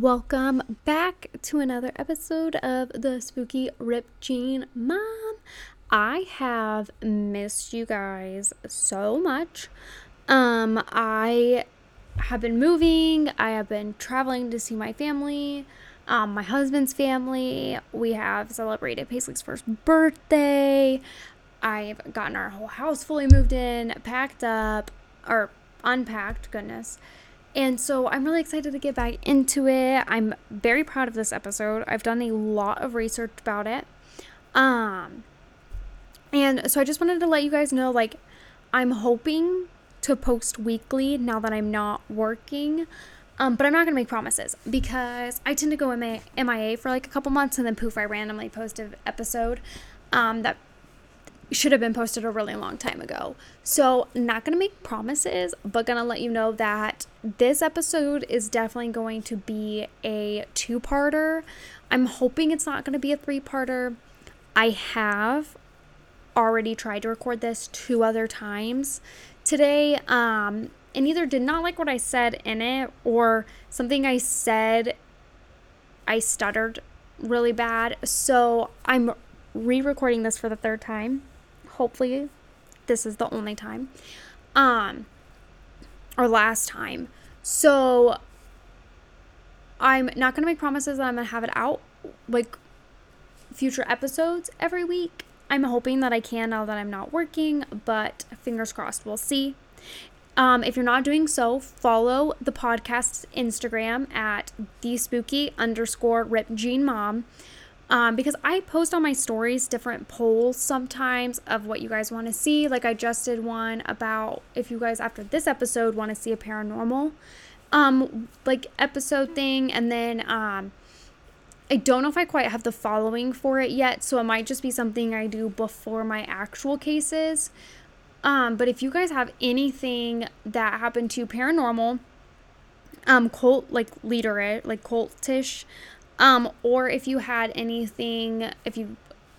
Welcome back to another episode of the Spooky Rip Jean Mom. I have missed you guys so much. Um, I have been moving, I have been traveling to see my family, um, my husband's family. We have celebrated Paisley's first birthday. I've gotten our whole house fully moved in, packed up, or unpacked, goodness. And so I'm really excited to get back into it. I'm very proud of this episode. I've done a lot of research about it. Um and so I just wanted to let you guys know like I'm hoping to post weekly now that I'm not working. Um, but I'm not gonna make promises because I tend to go MIA for like a couple months and then poof, I randomly post an episode um, that should have been posted a really long time ago. So, not going to make promises, but going to let you know that this episode is definitely going to be a two parter. I'm hoping it's not going to be a three parter. I have already tried to record this two other times today um and either did not like what I said in it or something I said I stuttered really bad. So, I'm re-recording this for the third time hopefully this is the only time um or last time. So i'm not going to make promises that i'm going to have it out like future episodes every week. I'm hoping that i can now that i'm not working but fingers crossed we'll see. Um, if you're not doing so, follow the podcast's Instagram at the spooky underscore rip jean mom um, because I post on my stories different polls sometimes of what you guys want to see. Like I just did one about if you guys after this episode want to see a paranormal um like episode thing and then um I don't know if I quite have the following for it yet, so it might just be something I do before my actual cases. Um, but if you guys have anything that happened to paranormal, um, cult like leader like cultish, um, or if you had anything, if you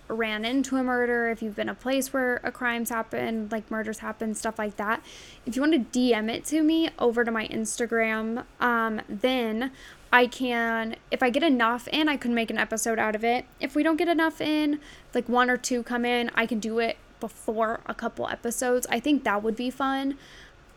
ran into a murder, if you've been a place where a crime's happened, like murders happen, stuff like that, if you want to DM it to me over to my Instagram, um, then I can, if I get enough in, I can make an episode out of it. If we don't get enough in, like one or two come in, I can do it before a couple episodes. I think that would be fun.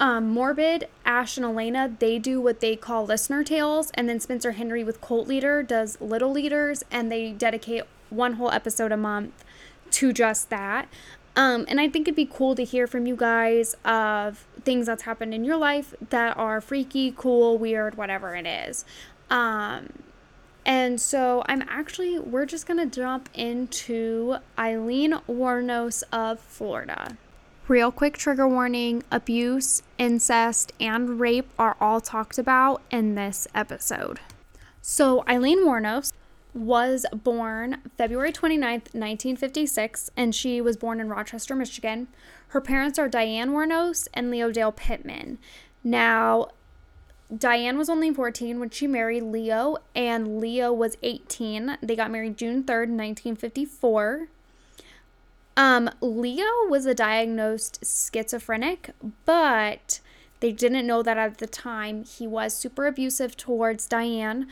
Um, Morbid, Ash, and Alaina, they do what they call listener tales, and then Spencer Henry with Cult Leader does Little Leaders, and they dedicate one whole episode a month to just that. Um, and I think it'd be cool to hear from you guys of things that's happened in your life that are freaky, cool, weird, whatever it is. Um, and so I'm actually, we're just gonna jump into Aileen Wuornos of Florida. Real quick trigger warning abuse, incest, and rape are all talked about in this episode. So, Aileen Wuornos was born February 29th, 1956, and she was born in Rochester, Michigan. Her parents are Diane Wuornos and Leo Dale Pittman. Now, Diane was only 14 when she married Leo, and Leo was 18. They got married June 3rd, 1954. Um, Leo was a diagnosed schizophrenic, but they didn't know that at the time. He was super abusive towards Diane.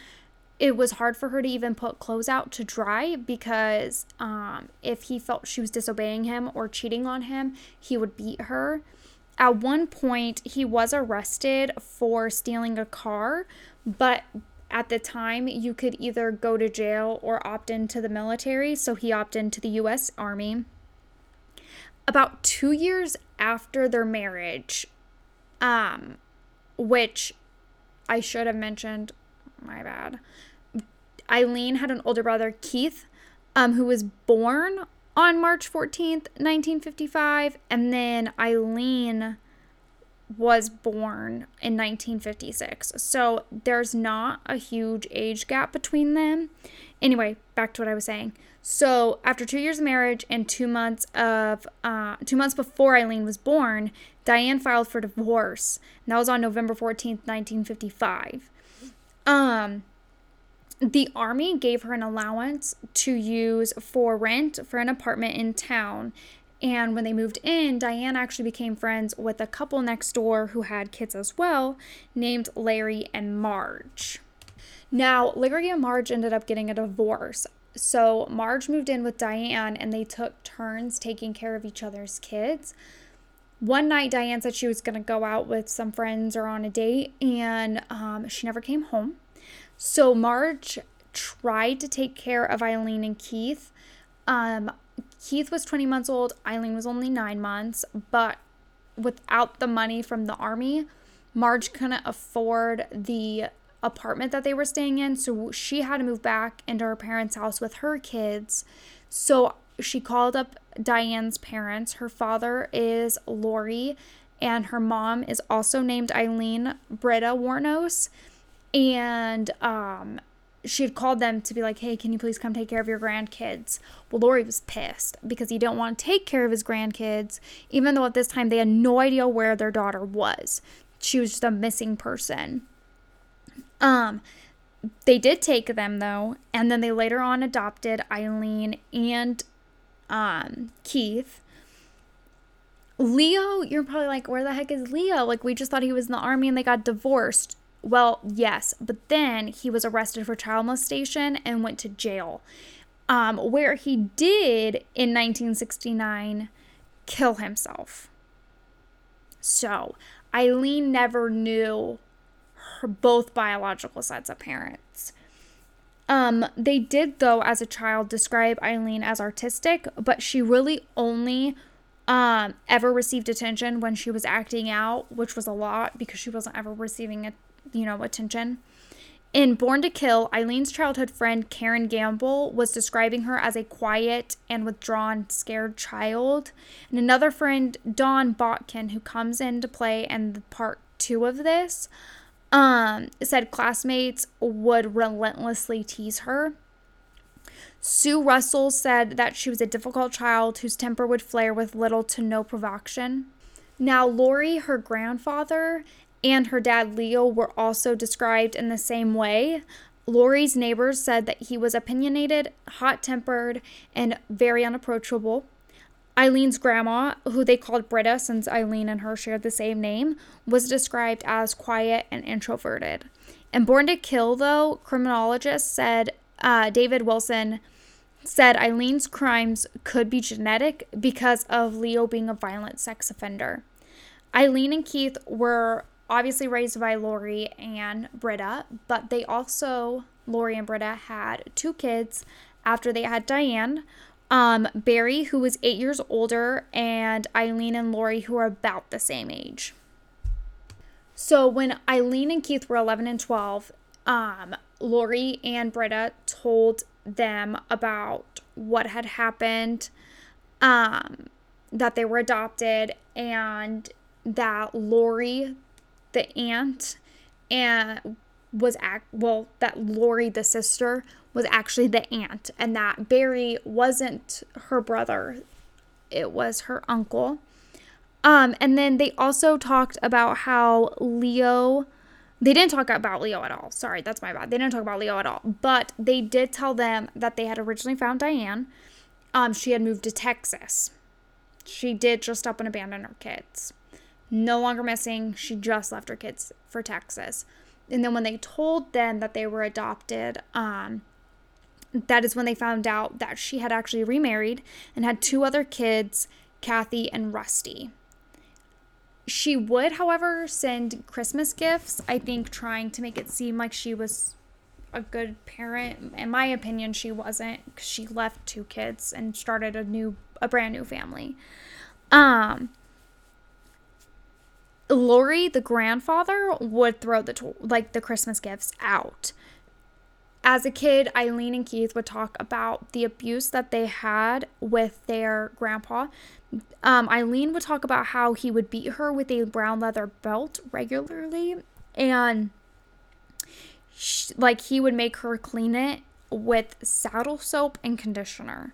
It was hard for her to even put clothes out to dry because um, if he felt she was disobeying him or cheating on him, he would beat her. At one point, he was arrested for stealing a car, but at the time, you could either go to jail or opt into the military. So he opted into the US Army about two years after their marriage, um, which I should have mentioned, my bad. Aileen had an older brother, Keith, um, who was born on March 14th, 1955, and then Aileen was born in 1956. So there's not a huge age gap between them. Anyway, back to what I was saying. So after two years of marriage and two months of uh, two months before Aileen was born, Diane filed for divorce. And that was on November 14th, 1955. Um, the army gave her an allowance to use for rent for an apartment in town. And when they moved in, Diane actually became friends with a couple next door who had kids as well, named Larry and Marge. Now, Larry and Marge ended up getting a divorce. So Marge moved in with Diane and they took turns taking care of each other's kids. One night, Diane said she was going to go out with some friends or on a date, and um, she never came home. So Marge tried to take care of Aileen and Keith. Um, Keith was 20 months old, Aileen was only nine months, but without the money from the army, Marge couldn't afford the apartment that they were staying in. So she had to move back into her parents' house with her kids. So she called up Diane's parents. Her father is Lori, and her mom is also named Aileen Britta Wuornos. And um, she had called them to be like, hey, can you please come take care of your grandkids? Well, Lori was pissed because he didn't want to take care of his grandkids, even though at this time they had no idea where their daughter was. She was just a missing person. Um, they did take them though, and then they later on adopted Aileen and um, Keith. Leo, you're probably like, where the heck is Leo? Like, we just thought he was in the army and they got divorced. Well, yes, but then he was arrested for child molestation and went to jail, um, where he did in 1969 kill himself. So, Aileen never knew her both biological sets of parents. Um, they did, though, as a child, describe Aileen as artistic, but she really only um, ever received attention when she was acting out, which was a lot because she wasn't ever receiving, you know, attention. In Born to Kill, Aileen's childhood friend Karen Gamble was describing her as a quiet and withdrawn, scared child. And another friend, Dawn Botkin, who comes into play in the part two of this, um, said classmates would relentlessly tease her. Sue Russell said that she was a difficult child whose temper would flare with little to no provocation. Now, Lori, her grandfather, and her dad Leo were also described in the same way. Lori's neighbors said that he was opinionated, hot tempered, and very unapproachable. Aileen's grandma, who they called Britta since Aileen and her shared the same name, was described as quiet and introverted. And Born to Kill, though, criminologists said uh, David Wilson said Aileen's crimes could be genetic because of Leo being a violent sex offender. Aileen and Keith were obviously raised by Lori and Britta, but they also, Lori and Britta, had two kids after they had Diane, um, Barry, who was eight years older, and Aileen and Lori, who are about the same age. So when Aileen and Keith were 11 and 12, um, Lori and Britta told them about what had happened, um, that they were adopted, and that Lori, the aunt, and was act well that Lori, the sister, was actually the aunt, and that Barry wasn't her brother, it was her uncle. Um, and then they also talked about how Leo, they didn't talk about Leo at all. Sorry, that's my bad. They didn't talk about Leo at all. But they did tell them that they had originally found Diane. Um, she had moved to Texas. She did just up and abandon her kids. No longer missing. She just left her kids for Texas. And then when they told them that they were adopted, um, that is when they found out that she had actually remarried and had two other kids, Kathy and Rusty. She would, however, send Christmas gifts, I think, trying to make it seem like she was a good parent. In my opinion, she wasn't because she left two kids and started a new, a brand new family. Um, Lori, the grandfather, would throw the like the Christmas gifts out as a kid, Aileen and Keith would talk about the abuse that they had with their grandpa. Um, Aileen would talk about how he would beat her with a brown leather belt regularly, and she, like he would make her clean it with saddle soap and conditioner.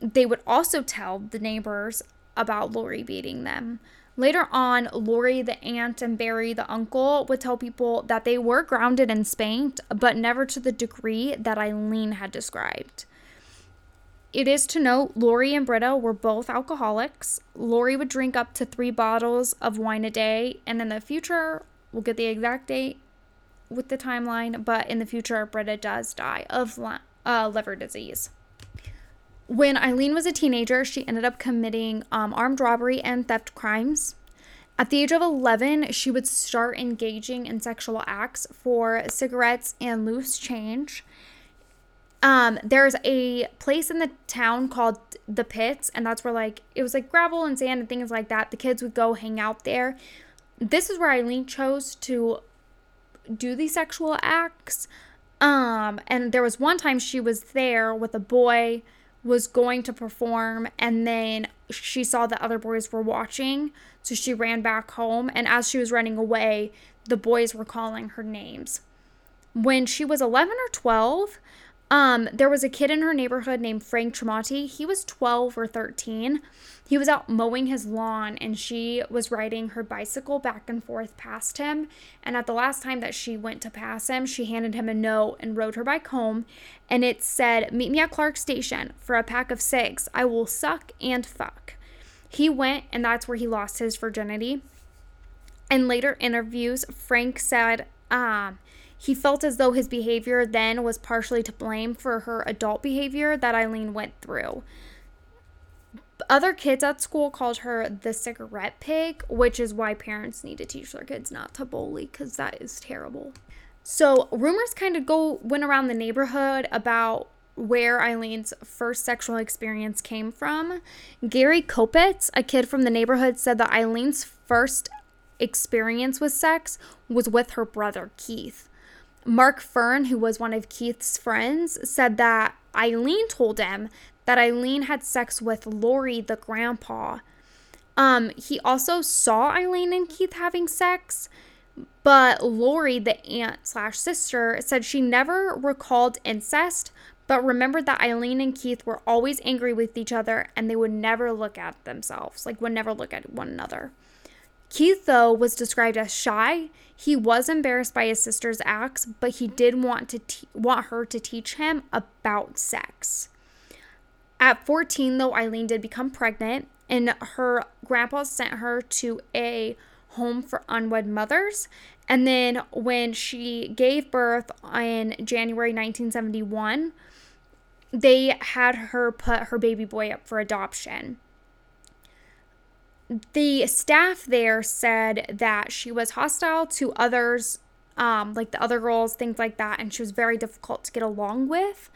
They would also tell the neighbors about Lori beating them. Later on, Lori, the aunt, and Barry, the uncle, would tell people that they were grounded and spanked, but never to the degree that Aileen had described. It is to note Lori and Britta were both alcoholics. Lori would drink up to three bottles of wine a day, and in the future, we'll get the exact date, with the timeline, but in the future, Britta does die of uh, liver disease. When Aileen was a teenager, she ended up committing um, armed robbery and theft crimes. At the age of 11, she would start engaging in sexual acts for cigarettes and loose change. Um, there's a place in the town called the Pits, and that's where like it was like gravel and sand and things like that. The kids would go hang out there. This is where Aileen chose to do the sexual acts. Um, and there was one time she was there with a boy was going to perform and then she saw that other boys were watching so she ran back home and as she was running away the boys were calling her names. When she was 11 or 12 um, there was a kid in her neighborhood named Frank Tremonti. He was 12 or 13. He was out mowing his lawn and she was riding her bicycle back and forth past him. And at the last time that she went to pass him, she handed him a note and rode her bike home. And it said, Meet me at Clark Station for a pack of six. I will suck and fuck. He went, and that's where he lost his virginity. In later interviews, Frank said, um, he felt as though his behavior then was partially to blame for her adult behavior that Aileen went through. Other kids at school called her the cigarette pig, which is why parents need to teach their kids not to bully because that is terrible. So, rumors kind of go went around the neighborhood about where Aileen's first sexual experience came from. Gary Kopitz, a kid from the neighborhood, said that Aileen's first experience with sex was with her brother Keith. Mark Fern, who was one of Keith's friends, said that Aileen told him that Aileen had sex with Lori, the grandpa. Um, he also saw Aileen and Keith having sex, but Lori, the aunt slash sister, said she never recalled incest, but remembered that Aileen and Keith were always angry with each other and they would never look at themselves, like would never look at one another. Keith, though, was described as shy. He was embarrassed by his sister's acts, but he did want to te- want her to teach him about sex. At 14, though, Aileen did become pregnant, and her grandpa sent her to a home for unwed mothers. And then when she gave birth in January 1971, they had her put her baby boy up for adoption the staff there said that she was hostile to others, um, like the other girls, things like that, and she was very difficult to get along with.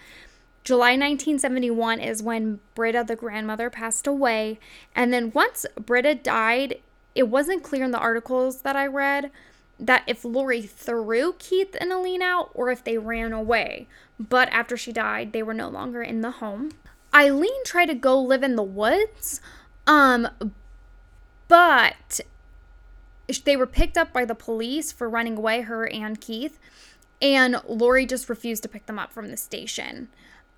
July 1971 is when Britta, the grandmother, passed away. And then once Britta died, it wasn't clear in the articles that I read that if Lori threw Keith and Aileen out or if they ran away. But after she died, they were no longer in the home. Aileen tried to go live in the woods, um, but they were picked up by the police for running away, her and Keith. And Lori just refused to pick them up from the station.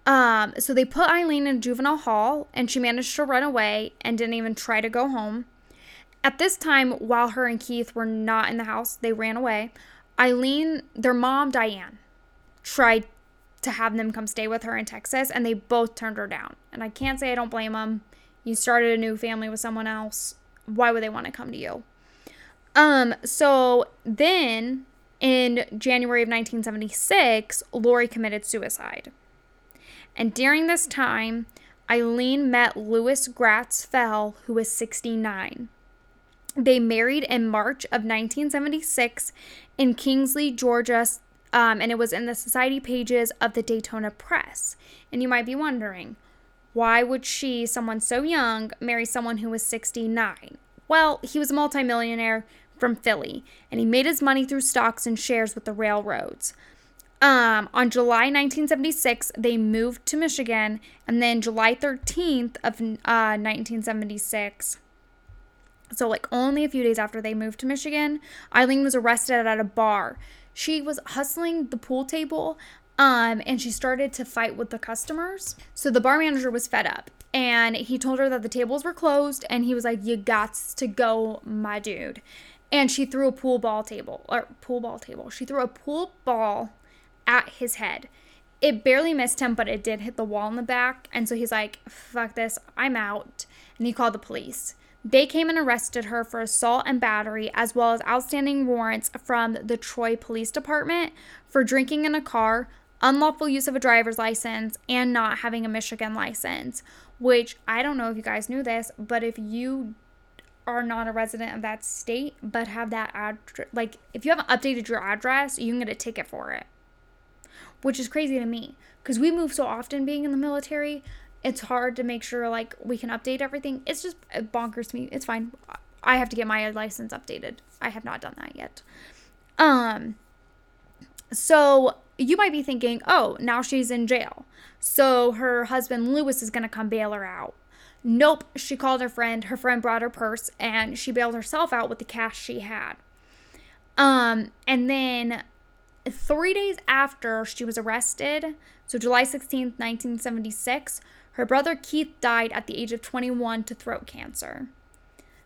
Um, so they put Aileen in juvenile hall and she managed to run away and didn't even try to go home. At this time, while her and Keith were not in the house, they ran away. Aileen, their mom, Diane, tried to have them come stay with her in Texas and they both turned her down. And I can't say I don't blame them. You started a new family with someone else why would they want to come to you? Um, so then in January of 1976, Lori committed suicide. And during this time, Aileen met Lewis Gratz Fell, who was 69. They married in March of 1976 in Kingsley, Georgia, um, and it was in the society pages of the Daytona Press. And you might be wondering, why would she, someone so young, marry someone who was 69? Well, he was a multimillionaire from Philly, and he made his money through stocks and shares with the railroads. Um, on July 1976, they moved to Michigan, and then July 13th of uh, 1976, so like only a few days after they moved to Michigan, Aileen was arrested at a bar. She was hustling the pool table um, and she started to fight with the customers. So the bar manager was fed up and he told her that the tables were closed and he was like, You got to go, my dude. And she threw a pool ball table or pool ball table. She threw a pool ball at his head. It barely missed him, but it did hit the wall in the back. And so he's like, fuck this, I'm out. And he called the police. They came and arrested her for assault and battery, as well as outstanding warrants from the Troy Police Department for drinking in a car, unlawful use of a driver's license, and not having a Michigan license. Which I don't know if you guys knew this, but if you are not a resident of that state but have that address, like if you haven't updated your address, you can get a ticket for it. Which is crazy to me because we move so often being in the military. It's hard to make sure like we can update everything. It's just bonkers to me. It's fine. I have to get my license updated. I have not done that yet. Um so you might be thinking, "Oh, now she's in jail." So her husband Lewis is going to come bail her out. Nope, she called her friend. Her friend brought her purse and she bailed herself out with the cash she had. Um, and then three days after she was arrested, so July 16th, 1976, her brother Keith died at the age of 21 to throat cancer.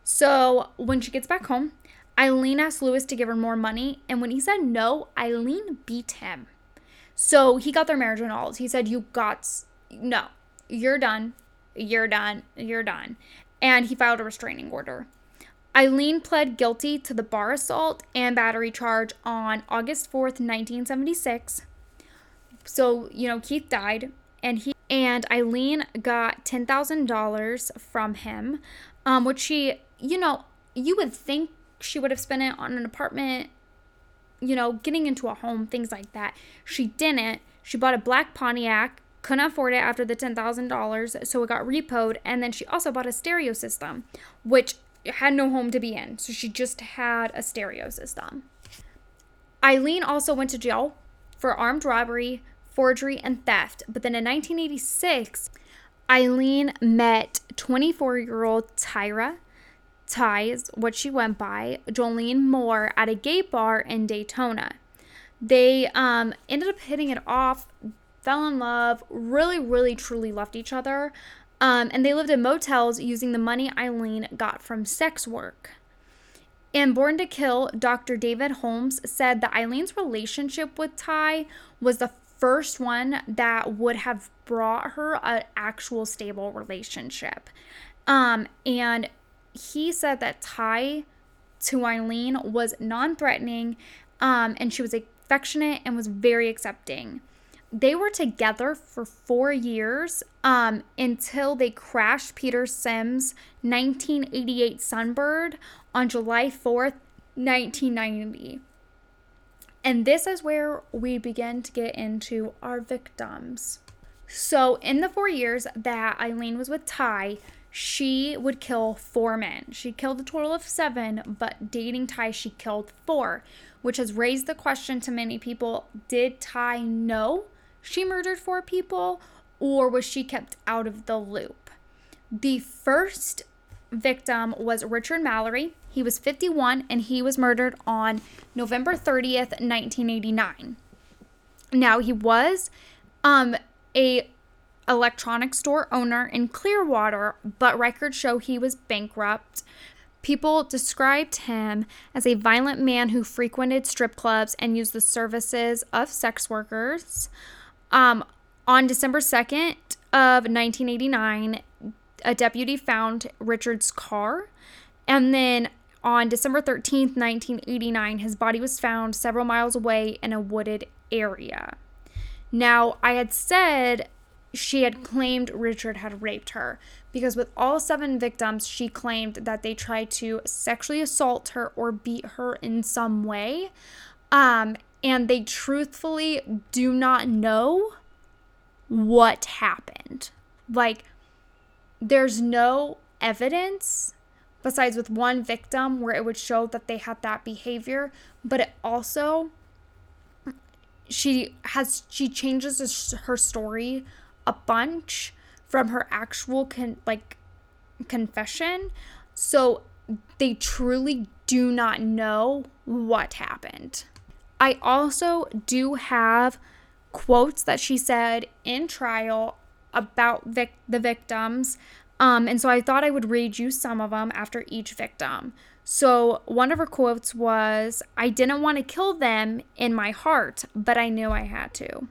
So when she gets back home, Aileen asked Lewis to give her more money, and when he said no, Aileen beat him. So he got their marriage annulled. He said, You got, no, you're done you're done, you're done. And he filed a restraining order. Aileen pled guilty to the bar assault and battery charge on August 4th, 1976. So, you know, Keith died and he and Aileen got $10,000 from him, um, which she, you know, you would think she would have spent it on an apartment, you know, getting into a home, things like that. She didn't. She bought a black Pontiac couldn't afford it after the $10,000, so it got repoed. And then she also bought a stereo system, which had no home to be in. So she just had a stereo system. Aileen also went to jail for armed robbery, forgery, and theft. But then in 1986, Aileen met 24 year old Tyria Ties, what she went by, Jolene Moore, at a gay bar in Daytona. They um, ended up hitting it off fell in love, really, really, truly loved each other. Um, and they lived in motels using the money Aileen got from sex work. In Born to Kill, Dr. David Holmes said that Aileen's relationship with Ty was the first one that would have brought her an actual stable relationship. Um, and he said that Ty to Aileen was non threatening um, and she was affectionate and was very accepting they were together for four years um, until they crashed Peter Siems' 1988 Sunbird on July 4th, 1990. And this is where we begin to get into our victims. So, in the four years that Aileen was with Ty, she would kill four men. She killed a total of seven, but dating Ty, she killed four, which has raised the question to many people did Ty know she murdered four people or was she kept out of the loop? The first victim was Richard Mallory. He was 51 and he was murdered on November 30th, 1989. Now, he was um a electronic store owner in Clearwater, but records show he was bankrupt. People described him as a violent man who frequented strip clubs and used the services of sex workers. Um, on December 2nd of 1989, a deputy found Richard's car. And then on December 13th, 1989, his body was found several miles away in a wooded area. Now, I had said she had claimed Richard had raped her because with all seven victims, she claimed that they tried to sexually assault her or beat her in some way. Um, and they truthfully do not know what happened. Like, there's no evidence besides with one victim where it would show that they had that behavior, but it also she has she changes her story a bunch from her actual con like confession. So they truly do not know what happened. I also do have quotes that she said in trial about vic- the victims. Um, and so I thought I would read you some of them after each victim. So one of her quotes was I didn't want to kill them in my heart, but I knew I had to.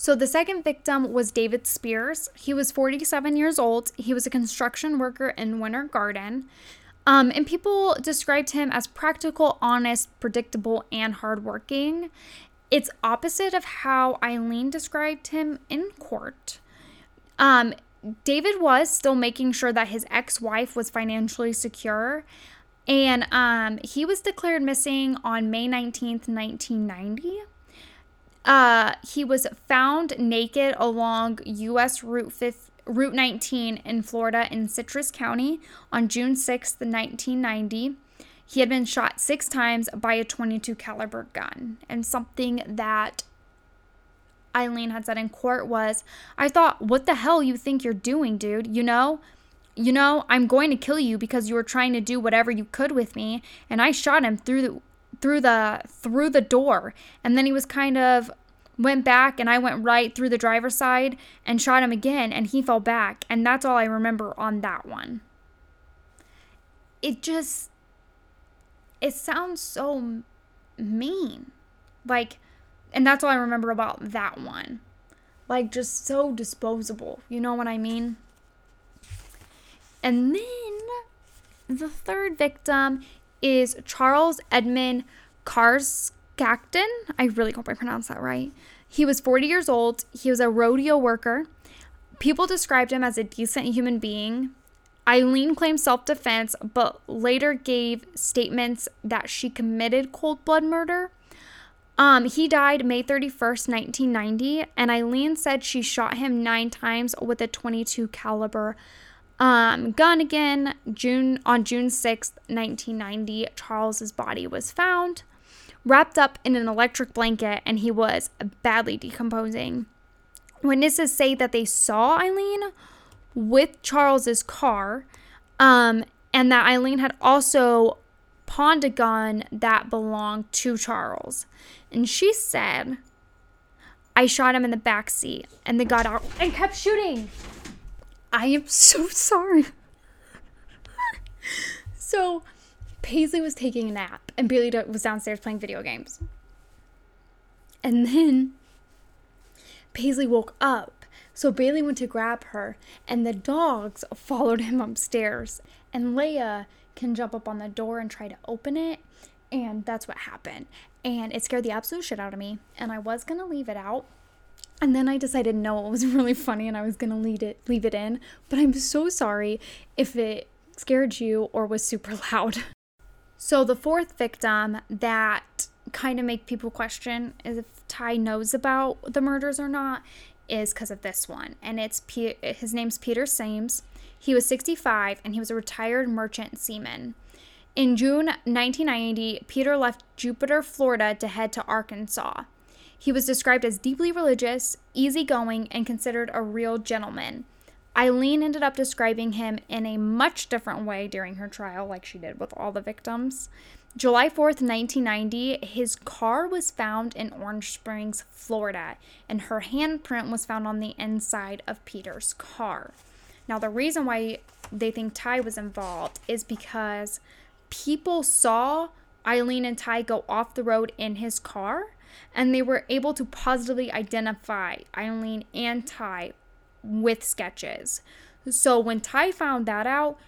So the second victim was David Spears. He was 47 years old. He was a construction worker in Winter Garden. Um, and people described him as practical, honest, predictable, and hardworking. It's opposite of how Aileen described him in court. Um, David was still making sure that his ex wife was financially secure. And um, he was declared missing on May 19th, 1990. Uh, he was found naked along U.S. Route 5, Route 19 in Florida in Citrus County on June 6, 1990. He had been shot six times by a 22 caliber gun, and something that Aileen had said in court was, "I thought, what the hell you think you're doing, dude? You know, you know, I'm going to kill you because you were trying to do whatever you could with me, and I shot him through the through the through the door, and then he was kind of went back and I went right through the driver's side and shot him again and he fell back and that's all I remember on that one. It just it sounds so mean. Like and that's all I remember about that one. Like just so disposable. You know what I mean? And then the third victim is Charles Edmund Carskaddon. I really hope I pronounced that right. He was 40 years old. He was a rodeo worker. People described him as a decent human being. Aileen claimed self defense, but later gave statements that she committed cold blood murder. Um, he died May 31st, 1990, and Aileen said she shot him nine times with a 22 caliber um, gun again. June on June 6th, 1990, Charles's body was found wrapped up in an electric blanket, and he was badly decomposing. Witnesses say that they saw Aileen with Charles's car, um, and that Aileen had also pawned a gun that belonged to Charles. And she said, I shot him in the back seat, and they got out and kept shooting. I am so sorry. so Paisley was taking a nap and Bailey was downstairs playing video games. And then Paisley woke up. So Bailey went to grab her, and the dogs followed him upstairs. And Leia can jump up on the door and try to open it. And that's what happened. And it scared the absolute shit out of me. And I was to leave it out. And then I decided no, it was really funny and I was going to leave it leave it in. But I'm so sorry if it scared you or was super loud. So the fourth victim that kind of make people question if Ty knows about the murders or not is because of this one. And it's P- his name's Peter Siems. He was 65 and he was a retired merchant seaman. In June 1990, Peter left Jupiter, Florida to head to Arkansas. He was described as deeply religious, easygoing, and considered a real gentleman. Aileen ended up describing him in a much different way during her trial, like she did with all the victims. July 4th, 1990, his car was found in Orange Springs, Florida, and her handprint was found on the inside of Peter's car. Now, the reason why they think Ty was involved is because people saw Aileen and Ty go off the road in his car, and they were able to positively identify Aileen and Ty with sketches. So when Ty found that out,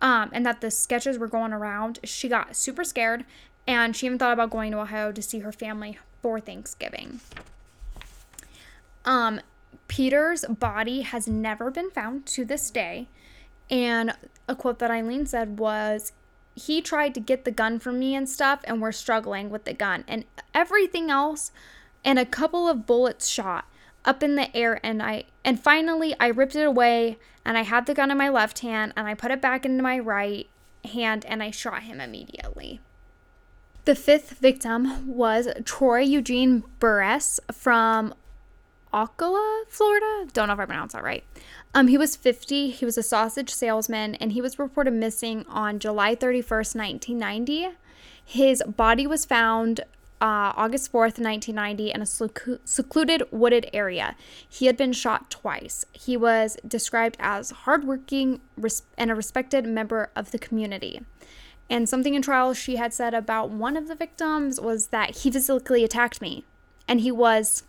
um, and that the sketches were going around, she got super scared and she even thought about going to Ohio to see her family for Thanksgiving. Um, Peter's body has never been found to this day. And a quote that Aileen said was, he tried to get the gun from me and stuff, and we're struggling with the gun. And everything else, and a couple of bullets shot up in the air and I and finally I ripped it away and I had the gun in my left hand and I put it back into my right hand and I shot him immediately. The fifth victim was Troy Eugene Burress from Ocala, Florida. Don't know if I pronounced that right. Um, he was 50. He was a sausage salesman, and he was reported missing on July 31st, 1990. His body was found uh, August 4th, 1990, in a secluded wooded area. He had been shot twice. He was described as hardworking res- and a respected member of the community. And something in trial she had said about one of the victims was that he physically attacked me. And he was,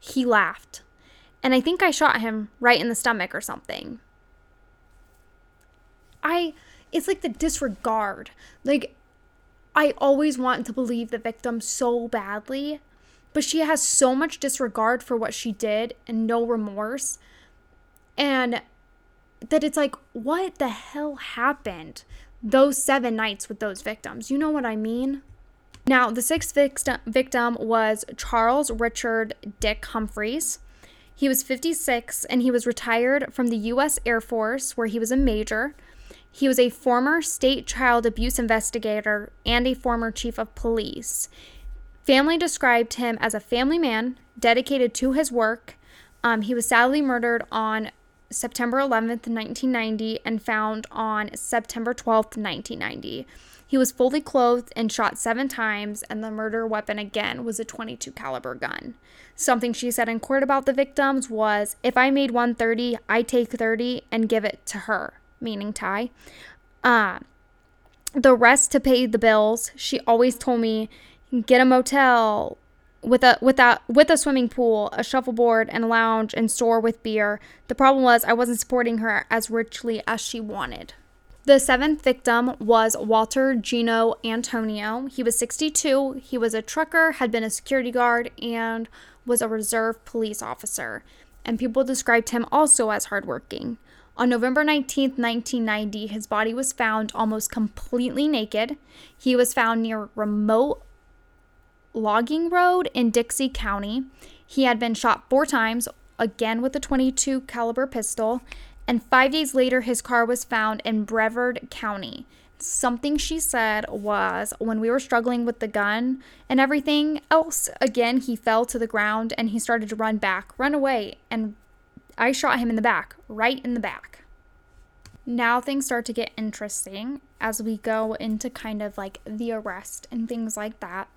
he laughed. And I think I shot him right in the stomach or something. I, it's like the disregard. Like, I always want to believe the victim so badly, but she has so much disregard for what she did and no remorse. And that it's like, what the hell happened those seven nights with those victims? You know what I mean? Now, the sixth victim was Charles Richard Dick Humphreys. He was 56 and he was retired from the U.S. Air Force, where he was a major. He was a former state child abuse investigator and a former chief of police. Family described him as a family man dedicated to his work. Um, he was sadly murdered on September 11th, 1990, and found on September 12th, 1990. He was fully clothed and shot seven times, and the murder weapon again was a 22 caliber gun. Something she said in court about the victims was, "If I made 130, I take 30 and give it to her," meaning Ty. Uh, the rest to pay the bills. She always told me, "Get a motel, with a with a with a swimming pool, a shuffleboard, and a lounge and store with beer. The problem was I wasn't supporting her as richly as she wanted. The seventh victim was Walter Gino Antonio. He was 62. He was a trucker, had been a security guard, and was a reserve police officer. And people described him also as hardworking. On November 19, 1990, his body was found almost completely naked. He was found near remote logging road in Dixie County. He had been shot four times, again with a 22 caliber pistol, and 5 days later his car was found in Brevard County. Something she said was when we were struggling with the gun and everything else, again he fell to the ground and he started to run back, run away, and I shot him in the back, right in the back. Now things start to get interesting as we go into kind of like the arrest and things like that.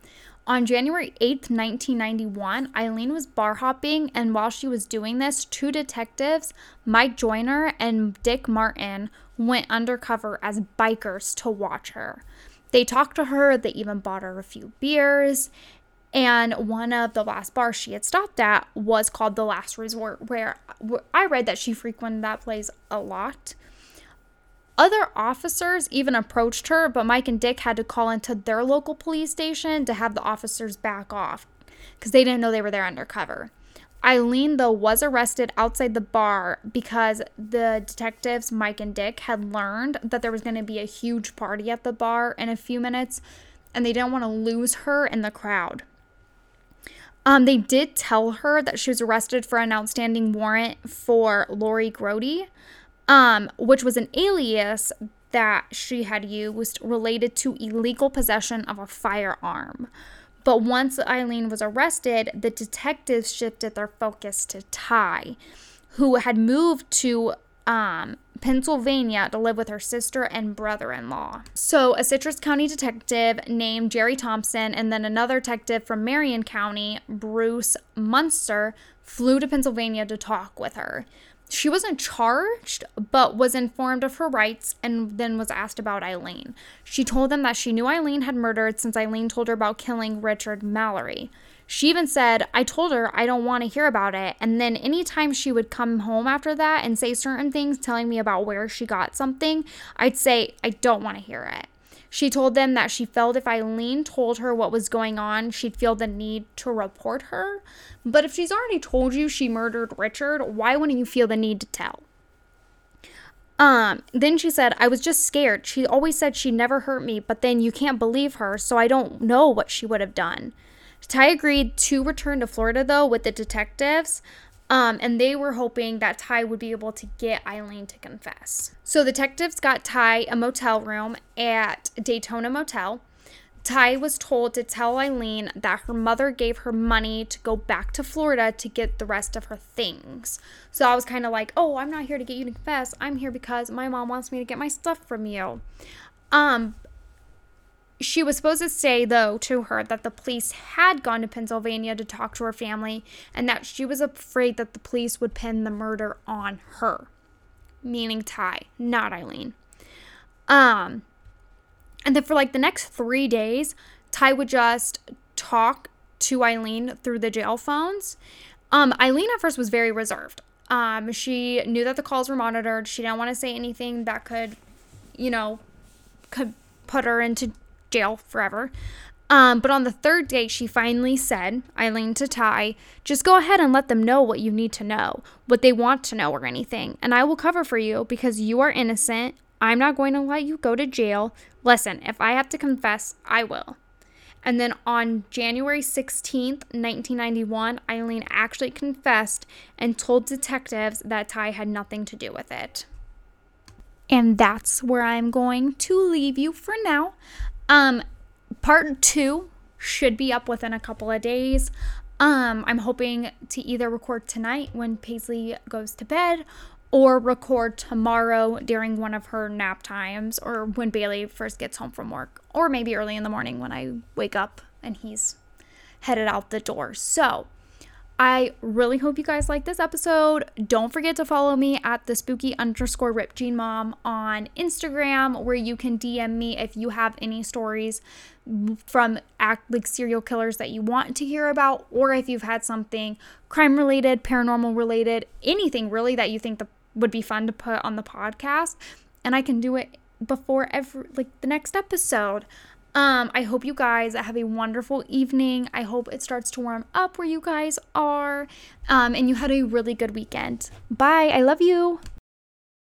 On January 8th, 1991, Aileen was bar hopping, and while she was doing this, two detectives, Mike Joyner and Dick Martin, went undercover as bikers to watch her. They talked to her, they even bought her a few beers, and one of the last bars she had stopped at was called The Last Resort, where I read that she frequented that place a lot. Other officers even approached her, but Mike and Dick had to call into their local police station to have the officers back off because they didn't know they were there undercover. Aileen, though, was arrested outside the bar because the detectives, Mike and Dick, had learned that there was going to be a huge party at the bar in a few minutes and they didn't want to lose her in the crowd. Um, they did tell her that she was arrested for an outstanding warrant for Lori Grody, um, which was an alias that she had used related to illegal possession of a firearm. But once Aileen was arrested, the detectives shifted their focus to Ty, who had moved to um, Pennsylvania to live with her sister and brother in law. So, a Citrus County detective named Jerry Thompson and then another detective from Marion County, Bruce Munster, flew to Pennsylvania to talk with her. She wasn't charged, but was informed of her rights and then was asked about Aileen. She told them that she knew Aileen had murdered since Aileen told her about killing Richard Mallory. She even said, I told her I don't want to hear about it. And then anytime she would come home after that and say certain things, telling me about where she got something, I'd say, I don't want to hear it. She told them that she felt if Aileen told her what was going on, she'd feel the need to report her. But if she's already told you she murdered Richard, why wouldn't you feel the need to tell? Um, then she said, I was just scared. She always said she never hurt me, but then you can't believe her, so I don't know what she would have done. Ty agreed to return to Florida though with the detectives, um, and they were hoping that Ty would be able to get Aileen to confess. So the detectives got Ty a motel room at Daytona Motel. Ty was told to tell Aileen that her mother gave her money to go back to Florida to get the rest of her things. So I was kind of like, oh, I'm not here to get you to confess. I'm here because my mom wants me to get my stuff from you. Um, she was supposed to say, though, to her that the police had gone to Pennsylvania to talk to her family and that she was afraid that the police would pin the murder on her, meaning Ty, not Aileen. Um, and then for like the next three days, Ty would just talk to Aileen through the jail phones. Um, Aileen at first was very reserved. Um, she knew that the calls were monitored. She didn't want to say anything that could, you know, could put her into jail forever. Um, but on the third day, she finally said, Aileen to Ty, just go ahead and let them know what you need to know, what they want to know, or anything. And I will cover for you because you are innocent. I'm not going to let you go to jail. Listen, if I have to confess, I will. And then on January 16th, 1991, Aileen actually confessed and told detectives that Ty had nothing to do with it. And that's where I'm going to leave you for now. Um, part two should be up within a couple of days. Um, I'm hoping to either record tonight when Paisley goes to bed or record tomorrow during one of her nap times or when Bailey first gets home from work or maybe early in the morning when I wake up and he's headed out the door. So, I really hope you guys like this episode. Don't forget to follow me at the spooky underscore rip jean mom on Instagram, where you can DM me if you have any stories from act like serial killers that you want to hear about, or if you've had something crime related, paranormal related, anything really that you think the, would be fun to put on the podcast. And I can do it before every like the next episode. Um, I hope you guys have a wonderful evening. I hope it starts to warm up where you guys are. Um, and you had a really good weekend. Bye. I love you.